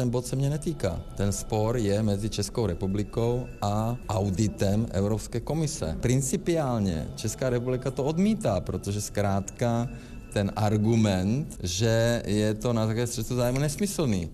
Ten bod se mě netýká. Ten spor je mezi Českou republikou a auditem Evropské komise. Principiálně Česká republika to odmítá, protože zkrátka ten argument, že je to na základě střetu zájmu nesmyslný.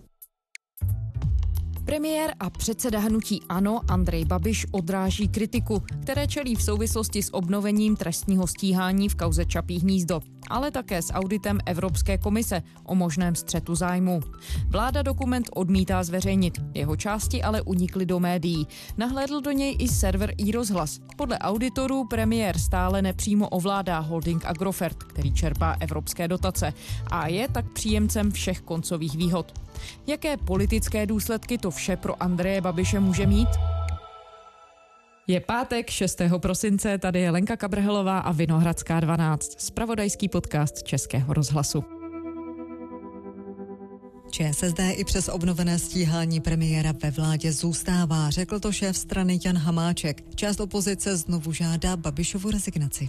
Premiér a předseda hnutí Ano Andrej Babiš odráží kritiku, které čelí v souvislosti s obnovením trestního stíhání v kauze Čapí hnízdo, ale také s auditem Evropské komise o možném střetu zájmu. Vláda dokument odmítá zveřejnit, jeho části ale unikly do médií. Nahlédl do něj i server iRozhlas. Podle auditorů premiér stále nepřímo ovládá holding Agrofert, který čerpá evropské dotace a je tak příjemcem všech koncových výhod. Jaké politické důsledky to vše pro Andreje Babiše může mít? Je pátek 6. prosince, tady je Lenka Kabrhelová a Vinohradská 12, spravodajský podcast Českého rozhlasu. ČSSD i přes obnovené stíhání premiéra ve vládě zůstává, řekl to šéf strany Jan Hamáček. Část opozice znovu žádá Babišovu rezignaci.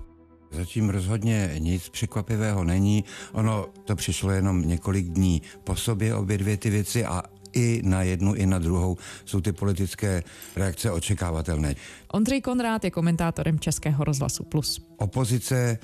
Zatím rozhodně nic překvapivého není. Ono to přišlo jenom několik dní po sobě, obě dvě ty věci a i na jednu, i na druhou jsou ty politické reakce očekávatelné. Ondřej Konrád je komentátorem Českého rozhlasu Plus. Opozice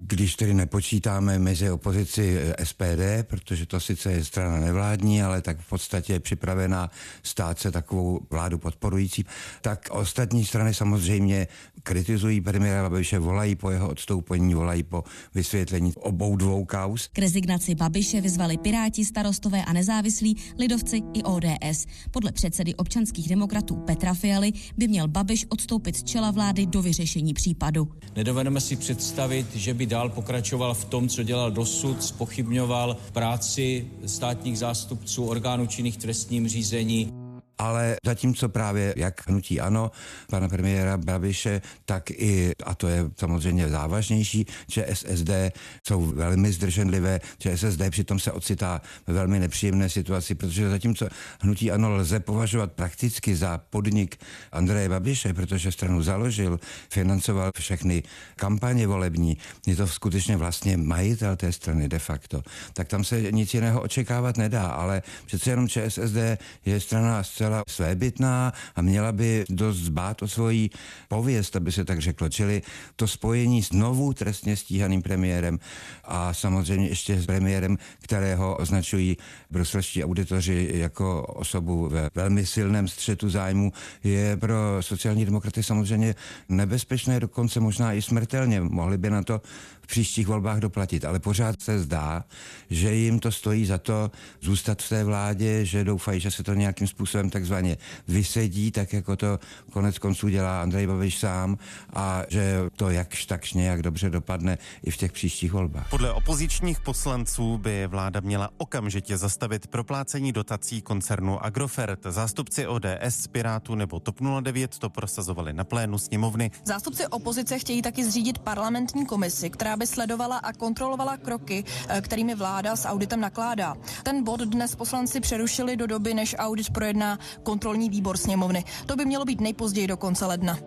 když tedy nepočítáme mezi opozici SPD, protože to sice je strana nevládní, ale tak v podstatě je připravená stát se takovou vládu podporující, tak ostatní strany samozřejmě kritizují premiéra Babiše, volají po jeho odstoupení, volají po vysvětlení obou dvou kaus. K rezignaci Babiše vyzvali Piráti, starostové a nezávislí, lidovci i ODS. Podle předsedy občanských demokratů Petra Fialy by měl Babiš odstoupit z čela vlády do vyřešení případu. Nedovedeme si představit, že by dál pokračoval v tom, co dělal dosud, spochybňoval práci státních zástupců, orgánů činných trestním řízení. Ale zatímco právě jak hnutí ano, pana premiéra Babiše, tak i, a to je samozřejmě závažnější, že SSD jsou velmi zdrženlivé, že SSD přitom se ocitá ve velmi nepříjemné situaci, protože zatímco hnutí ano lze považovat prakticky za podnik Andreje Babiše, protože stranu založil, financoval všechny kampaně volební, je to skutečně vlastně majitel té strany de facto, tak tam se nic jiného očekávat nedá, ale přece jenom ČSSD je strana zcela svébytná a měla by dost zbát o svoji pověst, aby se tak řeklo. Čili to spojení s novou trestně stíhaným premiérem a samozřejmě ještě s premiérem, kterého označují bruselští auditoři jako osobu ve velmi silném střetu zájmu, je pro sociální demokraty samozřejmě nebezpečné, dokonce možná i smrtelně. Mohli by na to příštích volbách doplatit. Ale pořád se zdá, že jim to stojí za to zůstat v té vládě, že doufají, že se to nějakým způsobem takzvaně vysedí, tak jako to konec konců dělá Andrej Babiš sám a že to jakž takž nějak dobře dopadne i v těch příštích volbách. Podle opozičních poslanců by vláda měla okamžitě zastavit proplácení dotací koncernu Agrofert. Zástupci ODS, Pirátů nebo TOP 09 to prosazovali na plénu sněmovny. Zástupci opozice chtějí taky zřídit parlamentní komisi, která by sledovala a kontrolovala kroky, eh, kterými vláda s auditem nakládá. Ten bod dnes poslanci přerušili do doby, než audit projedná kontrolní výbor sněmovny. To by mělo být nejpozději do konce ledna.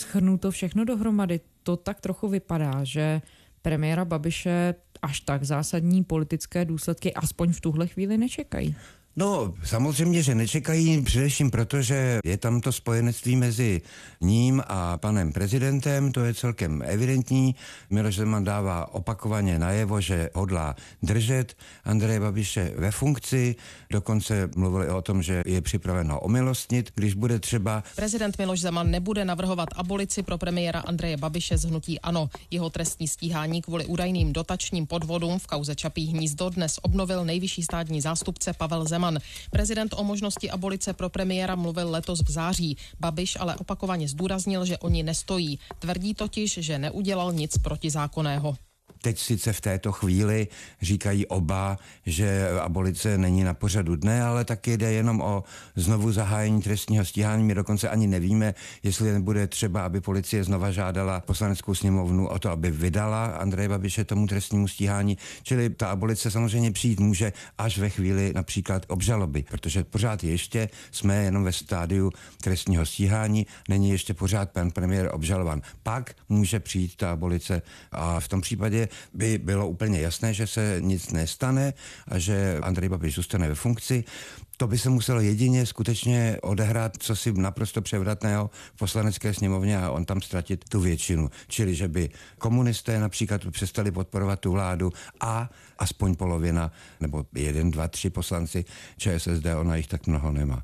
Schrnu to všechno dohromady. To tak trochu vypadá, že premiéra Babiše až tak zásadní politické důsledky aspoň v tuhle chvíli nečekají. No, samozřejmě, že nečekají především proto, že je tam to spojenectví mezi ním a panem prezidentem, to je celkem evidentní. Miloš Zeman dává opakovaně najevo, že hodlá držet Andreje Babiše ve funkci, dokonce mluvili o tom, že je připraven ho omilostnit, když bude třeba. Prezident Miloš Zeman nebude navrhovat abolici pro premiéra Andreje Babiše z hnutí ANO. Jeho trestní stíhání kvůli údajným dotačním podvodům v kauze Čapí hnízdo dnes obnovil nejvyšší státní zástupce Pavel Zeman. Zeman. Prezident o možnosti abolice pro premiéra mluvil letos v září. Babiš ale opakovaně zdůraznil, že oni nestojí. Tvrdí totiž, že neudělal nic protizákonného. Teď sice v této chvíli říkají oba, že abolice není na pořadu dne, ale taky jde jenom o znovu zahájení trestního stíhání. My dokonce ani nevíme, jestli nebude třeba, aby policie znova žádala poslaneckou sněmovnu o to, aby vydala Andreje Babiše tomu trestnímu stíhání. Čili ta abolice samozřejmě přijít může až ve chvíli například obžaloby, protože pořád ještě jsme jenom ve stádiu trestního stíhání, není ještě pořád pan premiér obžalovan. Pak může přijít ta abolice a v tom případě by bylo úplně jasné, že se nic nestane a že Andrej Babiš zůstane ve funkci. To by se muselo jedině skutečně odehrát, co si naprosto převratného v poslanecké sněmovně a on tam ztratit tu většinu. Čili, že by komunisté například přestali podporovat tu vládu a aspoň polovina, nebo jeden, dva, tři poslanci ČSSD, ona jich tak mnoho nemá.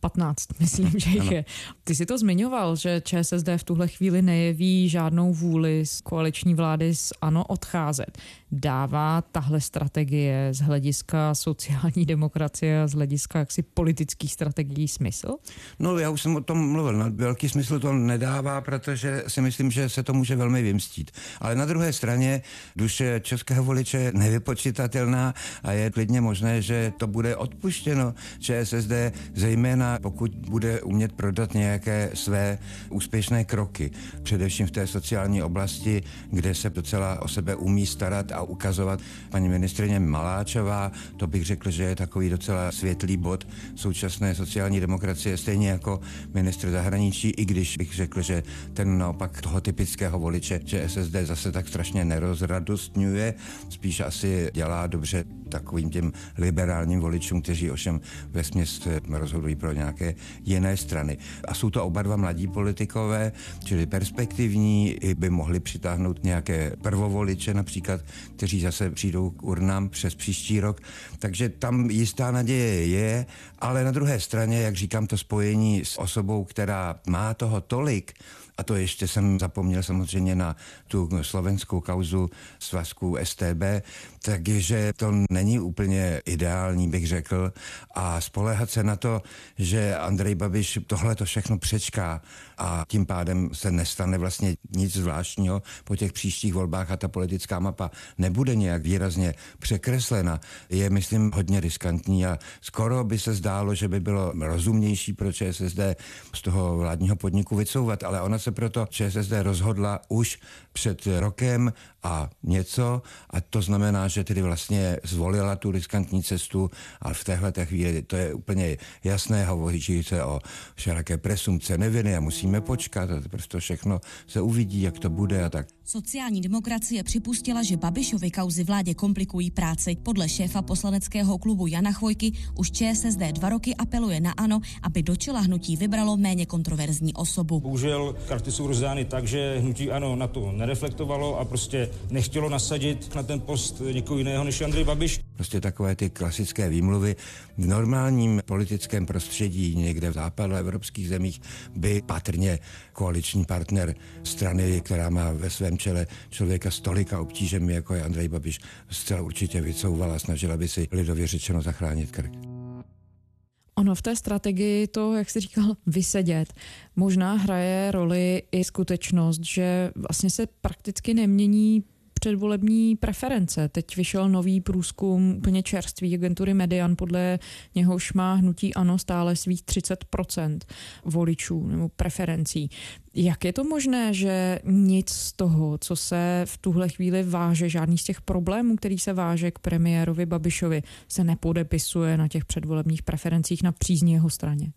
15, myslím, že jich je. Ty si to zmiňoval, že ČSSD v tuhle chvíli nejeví žádnou vůli z koaliční vlády s ANO odcházet. Dává tahle strategie z hlediska sociální demokracie a z hlediska jaksi politických strategií smysl? No já už jsem o tom mluvil. No, velký smysl to nedává, protože si myslím, že se to může velmi vymstít. Ale na druhé straně duše českého voliče nevypočitatelná a je klidně možné, že to bude odpuštěno ČSSD, zejména pokud bude umět prodat nějaké své úspěšné kroky. Především v té sociální oblasti, kde se docela o sebe umí starat a ukazovat. Paní ministrině Maláčová, to bych řekl, že je takový docela světlý bod současné sociální demokracie, stejně jako ministr zahraničí, i když bych řekl, že ten naopak toho typického voliče, že SSD zase tak strašně nerozradostňuje, spíš asi dělá dobře takovým těm liberálním voličům, kteří ovšem ve rozhodují pro nějaké jiné strany. A jsou to oba dva mladí politikové, čili perspektivní, i by mohli přitáhnout nějaké prvovoliče například, kteří zase přijdou k urnám přes příští rok. Takže tam jistá naděje je, ale na druhé straně, jak říkám, to spojení s osobou, která má toho tolik, a to ještě jsem zapomněl samozřejmě na tu slovenskou kauzu svazku STB, takže to není úplně ideální, bych řekl. A spolehat se na to, že Andrej Babiš tohle to všechno přečká a tím pádem se nestane vlastně nic zvláštního po těch příštích volbách a ta politická mapa nebude nějak výrazně překreslena, je, myslím, hodně riskantní a skoro by se zdálo, že by bylo rozumnější pro ČSSD z toho vládního podniku vycouvat, ale ona se proto ČSSD rozhodla už před rokem a něco a to znamená, že tedy vlastně zvolila tu riskantní cestu, ale v téhle chvíli to je úplně jasné, hovoří se o všelaké presumce neviny a musíme počkat a prostě všechno se uvidí, jak to bude a tak. Sociální demokracie připustila, že Babišovi kauzy vládě komplikují práci. Podle šéfa poslaneckého klubu Jana Chvojky už ČSSD dva roky apeluje na ANO, aby do čela hnutí vybralo méně kontroverzní osobu. Bohužel karty jsou rozdány tak, že hnutí ANO na to nereflektovalo a prostě nechtělo nasadit na ten post někoho jiného než Andrej Babiš. Prostě takové ty klasické výmluvy v normálním politickém prostředí někde v západoevropských zemích by patrně koaliční partner strany, která má ve svém čele člověka s tolika obtížemi, jako je Andrej Babiš, zcela určitě vycouvala a snažila by si lidově řečeno zachránit krk. Ono v té strategii to, jak jsi říkal, vysedět, možná hraje roli i skutečnost, že vlastně se prakticky nemění předvolební preference. Teď vyšel nový průzkum úplně čerstvý agentury Median, podle něhož má hnutí ANO stále svých 30% voličů nebo preferencí. Jak je to možné, že nic z toho, co se v tuhle chvíli váže, žádný z těch problémů, který se váže k premiérovi Babišovi, se nepodepisuje na těch předvolebních preferencích na přízní jeho straně?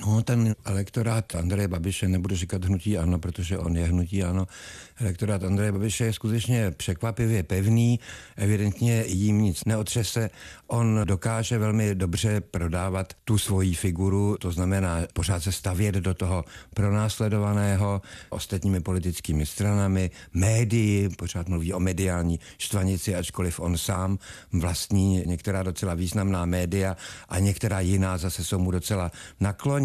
No, ten elektorát Andreje Babiše, nebudu říkat hnutí ano, protože on je hnutí ano, elektorát Andreje Babiše je skutečně překvapivě pevný, evidentně jím nic neotřese. On dokáže velmi dobře prodávat tu svoji figuru, to znamená pořád se stavět do toho pronásledovaného ostatními politickými stranami, médii, pořád mluví o mediální štvanici, ačkoliv on sám vlastní některá docela významná média a některá jiná zase jsou mu docela nakloněna.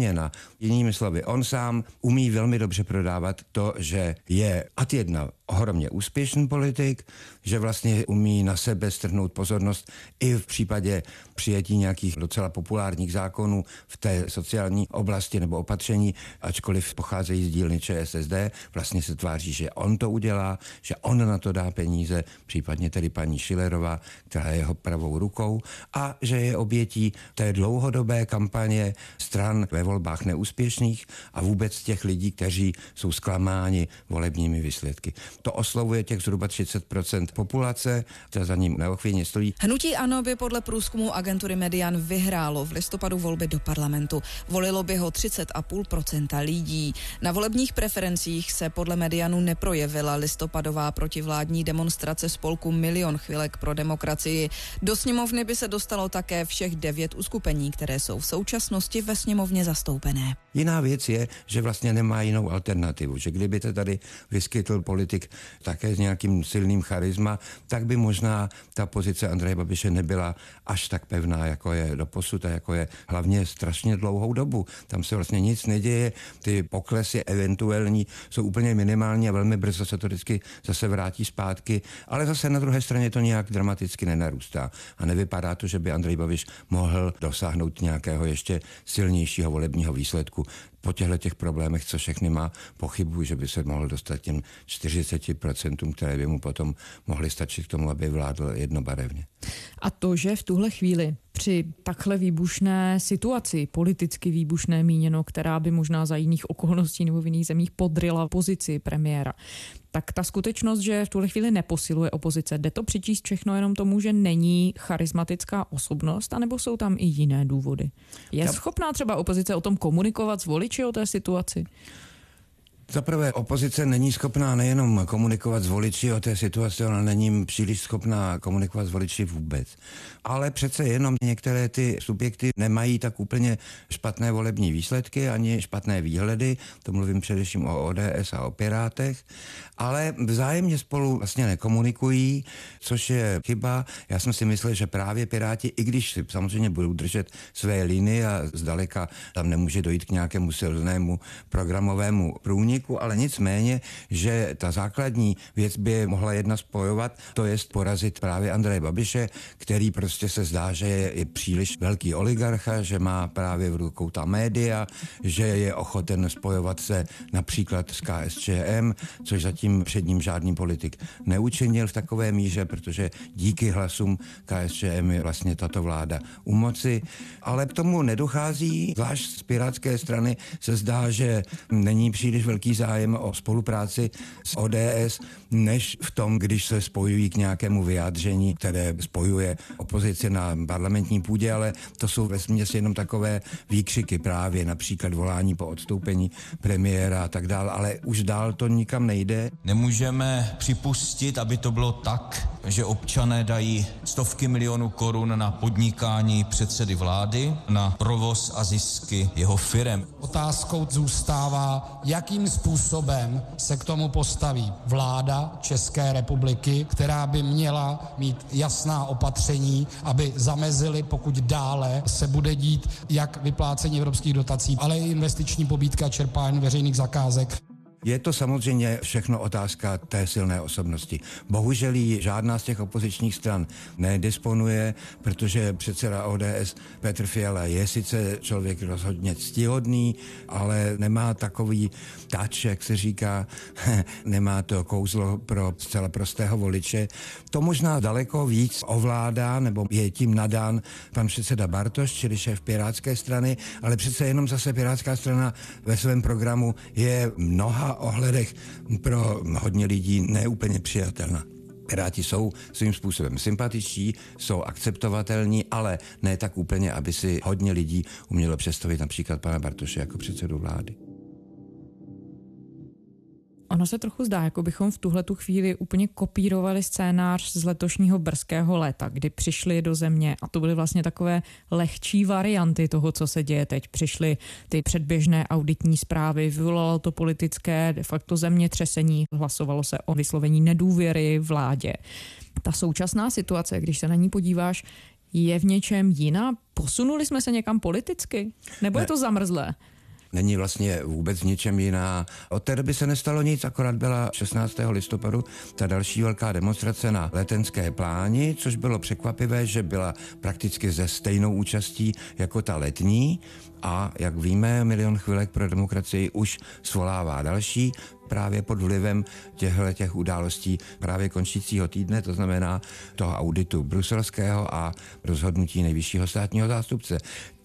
Jinými slovy, on sám umí velmi dobře prodávat to, že je ad jedna ohromně úspěšný politik, že vlastně umí na sebe strhnout pozornost i v případě přijetí nějakých docela populárních zákonů v té sociální oblasti nebo opatření, ačkoliv pocházejí z dílny ČSSD, vlastně se tváří, že on to udělá, že on na to dá peníze, případně tedy paní Šilerová, která je jeho pravou rukou a že je obětí té dlouhodobé kampaně stran ve volbách neúspěšných a vůbec těch lidí, kteří jsou zklamáni volebními výsledky. To oslovuje těch zhruba 30% populace, ta za ním neochvějně stojí. Hnutí ANO by podle průzkumu agentury Median vyhrálo v listopadu volby do parlamentu. Volilo by ho 30,5% lidí. Na volebních preferencích se podle Medianu neprojevila listopadová protivládní demonstrace spolku Milion chvilek pro demokracii. Do sněmovny by se dostalo také všech devět uskupení, které jsou v současnosti ve sněmovně zastoupené. Jiná věc je, že vlastně nemá jinou alternativu, že kdyby to tady vyskytl politik také s nějakým silným charisma, tak by možná ta pozice Andreje Babiše nebyla až tak pevná, jako je do posud a jako je hlavně strašně dlouhou dobu. Tam se vlastně nic neděje, ty poklesy eventuální jsou úplně minimální a velmi brzo se to vždycky zase vrátí zpátky, ale zase na druhé straně to nějak dramaticky nenarůstá a nevypadá to, že by Andrej Babiš mohl dosáhnout nějakého ještě silnějšího volebního výsledku po těchto těch problémech, co všechny má, pochybuji, že by se mohl dostat těm 40%, které by mu potom mohly stačit k tomu, aby vládl jednobarevně. A to, že v tuhle chvíli při takhle výbušné situaci, politicky výbušné míněno, která by možná za jiných okolností nebo v jiných zemích podryla pozici premiéra, tak ta skutečnost, že v tuhle chvíli neposiluje opozice, jde to přičíst všechno jenom tomu, že není charismatická osobnost, anebo jsou tam i jiné důvody? Je schopná třeba opozice o tom komunikovat s voliči o té situaci? Za prvé, opozice není schopná nejenom komunikovat s voliči o té situaci, ale není příliš schopná komunikovat s voliči vůbec. Ale přece jenom některé ty subjekty nemají tak úplně špatné volební výsledky ani špatné výhledy, to mluvím především o ODS a o Pirátech, ale vzájemně spolu vlastně nekomunikují, což je chyba. Já jsem si myslel, že právě Piráti, i když si samozřejmě budou držet své linie a zdaleka tam nemůže dojít k nějakému silnému programovému průniku, úniku, ale nicméně, že ta základní věc by je mohla jedna spojovat, to je porazit právě Andreje Babiše, který prostě se zdá, že je, je příliš velký oligarcha, že má právě v rukou ta média, že je ochoten spojovat se například s KSČM, což zatím před ním žádný politik neučinil v takové míře, protože díky hlasům KSČM je vlastně tato vláda u moci, ale k tomu nedochází, zvlášť z pirátské strany se zdá, že není příliš velký velký zájem o spolupráci s ODS, než v tom, když se spojují k nějakému vyjádření, které spojuje opozici na parlamentní půdě, ale to jsou ve směs jenom takové výkřiky právě, například volání po odstoupení premiéra a tak dále, ale už dál to nikam nejde. Nemůžeme připustit, aby to bylo tak, že občané dají stovky milionů korun na podnikání předsedy vlády, na provoz a zisky jeho firem. Otázkou zůstává, jakým způsobem se k tomu postaví vláda České republiky, která by měla mít jasná opatření, aby zamezili, pokud dále se bude dít jak vyplácení evropských dotací, ale i investiční pobídka čerpání veřejných zakázek. Je to samozřejmě všechno otázka té silné osobnosti. Bohužel jí žádná z těch opozičních stran nedisponuje, protože předseda ODS Petr Fiala je sice člověk rozhodně ctihodný, ale nemá takový tač, jak se říká, nemá to kouzlo pro zcela prostého voliče. To možná daleko víc ovládá, nebo je tím nadán pan předseda Bartoš, čili šéf Pirátské strany, ale přece jenom zase Pirátská strana ve svém programu je mnoha ohledech pro hodně lidí neúplně přijatelná. Piráti jsou svým způsobem sympatičtí, jsou akceptovatelní, ale ne tak úplně, aby si hodně lidí umělo představit například pana Bartoše jako předsedu vlády. Ono se trochu zdá, jako bychom v tuhle tu chvíli úplně kopírovali scénář z letošního brzkého léta, kdy přišli do země a to byly vlastně takové lehčí varianty toho, co se děje teď. Přišly ty předběžné auditní zprávy, vyvolalo to politické de facto zemětřesení, hlasovalo se o vyslovení nedůvěry vládě. Ta současná situace, když se na ní podíváš, je v něčem jiná? Posunuli jsme se někam politicky? Nebo ne. je to zamrzlé? Není vlastně vůbec ničem jiná. Od té doby se nestalo nic, akorát byla 16. listopadu ta další velká demonstrace na letenské pláni, což bylo překvapivé, že byla prakticky ze stejnou účastí jako ta letní a jak víme, Milion chvilek pro demokracii už svolává další právě pod vlivem těchto těch událostí právě končícího týdne, to znamená toho auditu bruselského a rozhodnutí nejvyššího státního zástupce.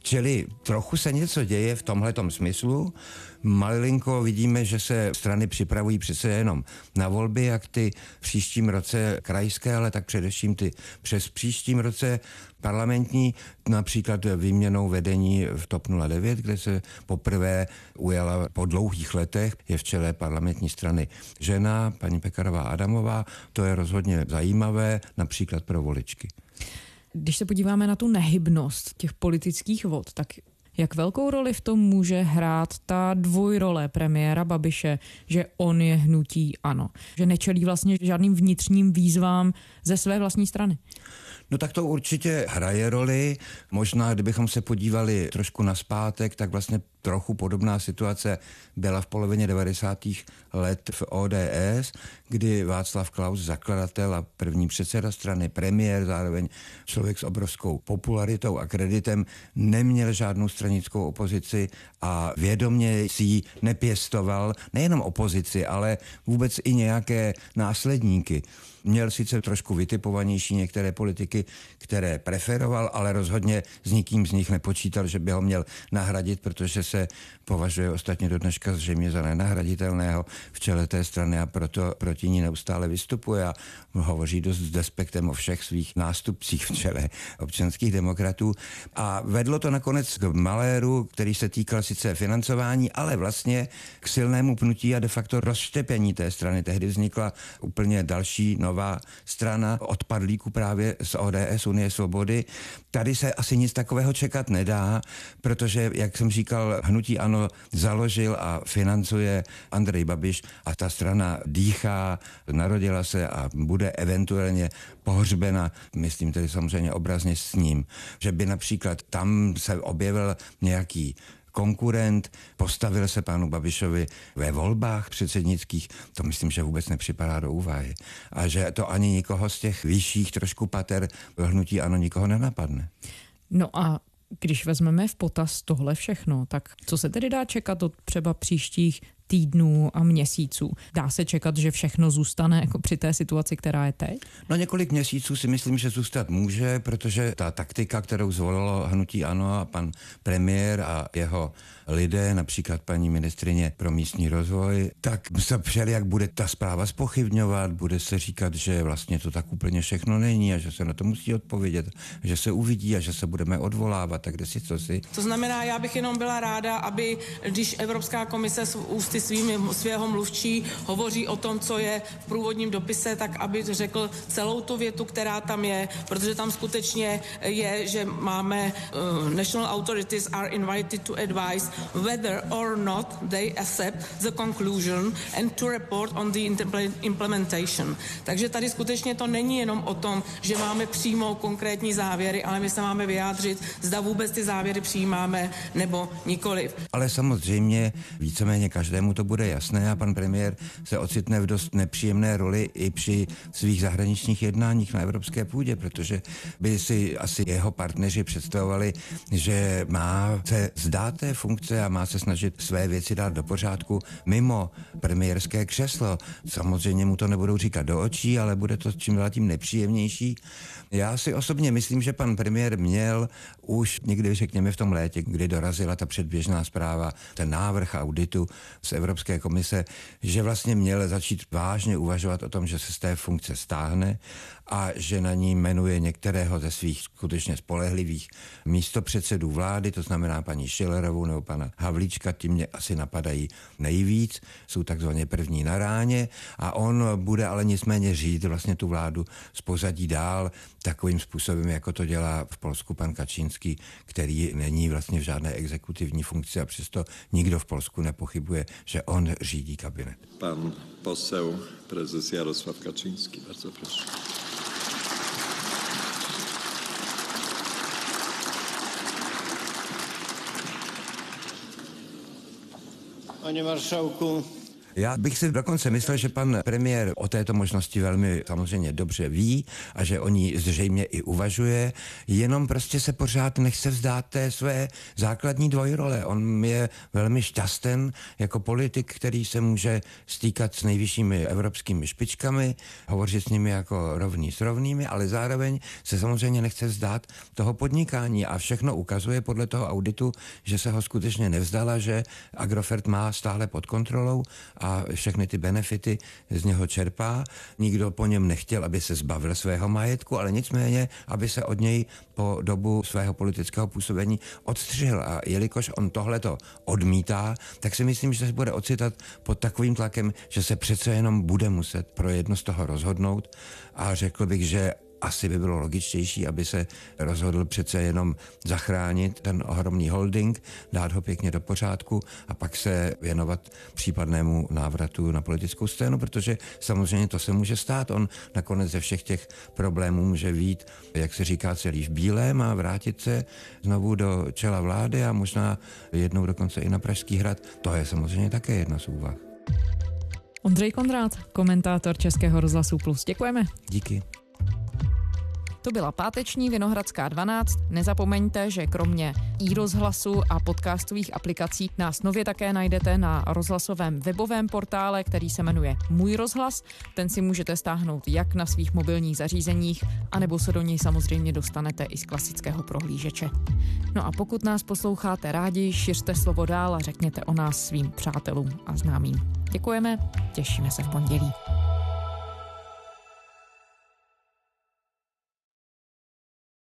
Čili trochu se něco děje v tomhletom smyslu. Malinko vidíme, že se strany připravují přece jenom na volby, jak ty v příštím roce krajské, ale tak především ty přes příštím roce parlamentní, například výměnou vedení v TOP 09, kde se poprvé ujala po dlouhých letech, je v čele parlamentní strany žena, paní Pekarová Adamová. To je rozhodně zajímavé, například pro voličky. Když se podíváme na tu nehybnost těch politických vod, tak jak velkou roli v tom může hrát ta dvojrole premiéra Babiše, že on je hnutí ano, že nečelí vlastně žádným vnitřním výzvám ze své vlastní strany? No tak to určitě hraje roli. Možná, kdybychom se podívali trošku na zpátek, tak vlastně trochu podobná situace byla v polovině 90. let v ODS, kdy Václav Klaus, zakladatel a první předseda strany, premiér, zároveň člověk s obrovskou popularitou a kreditem, neměl žádnou stranickou opozici a vědomě si ji nepěstoval nejenom opozici, ale vůbec i nějaké následníky. Měl sice trošku vytipovanější některé politiky, které preferoval, ale rozhodně s nikým z nich nepočítal, že by ho měl nahradit, protože se považuje ostatně do dneška zřejmě za nenahraditelného v čele té strany a proto proti ní neustále vystupuje a hovoří dost s despektem o všech svých nástupcích v čele občanských demokratů. A vedlo to nakonec k maléru, který se týkal sice financování, ale vlastně k silnému pnutí a de facto rozštěpení té strany. Tehdy vznikla úplně další nová strana odpadlíku právě z ODS Unie svobody. Tady se asi nic takového čekat nedá, protože, jak jsem říkal, hnutí ANO založil a financuje Andrej Babiš a ta strana dýchá, narodila se a bude eventuálně pohřbena, myslím tedy samozřejmě obrazně s ním. Že by například tam se objevil nějaký konkurent, postavil se panu Babišovi ve volbách předsednických, to myslím, že vůbec nepřipadá do úvahy. A že to ani nikoho z těch vyšších trošku pater hnutí ano nikoho nenapadne. No a když vezmeme v potaz tohle všechno, tak co se tedy dá čekat od třeba příštích týdnů a měsíců. Dá se čekat, že všechno zůstane jako při té situaci, která je teď? No několik měsíců si myslím, že zůstat může, protože ta taktika, kterou zvolilo hnutí ANO a pan premiér a jeho lidé, například paní ministrině pro místní rozvoj, tak se přeli, jak bude ta zpráva spochybňovat, bude se říkat, že vlastně to tak úplně všechno není a že se na to musí odpovědět, že se uvidí a že se budeme odvolávat, tak kde si co si. To znamená, já bych jenom byla ráda, aby když Evropská komise z ústy svými, svého mluvčí hovoří o tom, co je v průvodním dopise, tak aby řekl celou tu větu, která tam je, protože tam skutečně je, že máme uh, national authorities are invited to advise whether or not they accept the conclusion and to report on the implementation. Takže tady skutečně to není jenom o tom, že máme přímou konkrétní závěry, ale my se máme vyjádřit, zda vůbec ty závěry přijímáme nebo nikoliv. Ale samozřejmě víceméně každému to bude jasné a pan premiér se ocitne v dost nepříjemné roli i při svých zahraničních jednáních na evropské půdě, protože by si asi jeho partneři představovali, že má se zdát té funkce a má se snažit své věci dát do pořádku mimo premiérské křeslo. Samozřejmě mu to nebudou říkat do očí, ale bude to čím dál tím nepříjemnější. Já si osobně myslím, že pan premiér měl už někdy, řekněme, v tom létě, kdy dorazila ta předběžná zpráva, ten návrh auditu Evropské komise, že vlastně měl začít vážně uvažovat o tom, že se z té funkce stáhne a že na ní jmenuje některého ze svých skutečně spolehlivých místopředsedů vlády, to znamená paní Schillerovou nebo pana Havlíčka, ti mě asi napadají nejvíc, jsou takzvaně první na ráně a on bude ale nicméně řídit vlastně tu vládu z pozadí dál takovým způsobem, jako to dělá v Polsku pan Kačínský, který není vlastně v žádné exekutivní funkci a přesto nikdo v Polsku nepochybuje, že on řídí kabinet. Pan poseł prezes Jarosław Kaczyński, bardzo proszę. Panie marszałku, Já bych si dokonce myslel, že pan premiér o této možnosti velmi samozřejmě dobře ví a že o ní zřejmě i uvažuje, jenom prostě se pořád nechce vzdát té své základní dvojrole. On je velmi šťasten jako politik, který se může stýkat s nejvyššími evropskými špičkami, hovořit s nimi jako rovný s rovnými, ale zároveň se samozřejmě nechce vzdát toho podnikání a všechno ukazuje podle toho auditu, že se ho skutečně nevzdala, že Agrofert má stále pod kontrolou a všechny ty benefity z něho čerpá. Nikdo po něm nechtěl, aby se zbavil svého majetku, ale nicméně, aby se od něj po dobu svého politického působení odstřihl. A jelikož on tohleto odmítá, tak si myslím, že se bude ocitat pod takovým tlakem, že se přece jenom bude muset pro jedno z toho rozhodnout a řekl bych, že asi by bylo logičtější, aby se rozhodl přece jenom zachránit ten ohromný holding, dát ho pěkně do pořádku a pak se věnovat případnému návratu na politickou scénu, protože samozřejmě to se může stát. On nakonec ze všech těch problémů může vít, jak se říká, celý v bílém a vrátit se znovu do čela vlády a možná jednou dokonce i na Pražský hrad. To je samozřejmě také jedna z úvah. Ondřej Kondrát, komentátor Českého rozhlasu Plus. Děkujeme. Díky. To byla páteční Vinohradská 12. Nezapomeňte, že kromě i rozhlasu a podcastových aplikací nás nově také najdete na rozhlasovém webovém portále, který se jmenuje Můj rozhlas. Ten si můžete stáhnout jak na svých mobilních zařízeních, anebo se do něj samozřejmě dostanete i z klasického prohlížeče. No a pokud nás posloucháte rádi, šiřte slovo dál a řekněte o nás svým přátelům a známým. Děkujeme, těšíme se v pondělí.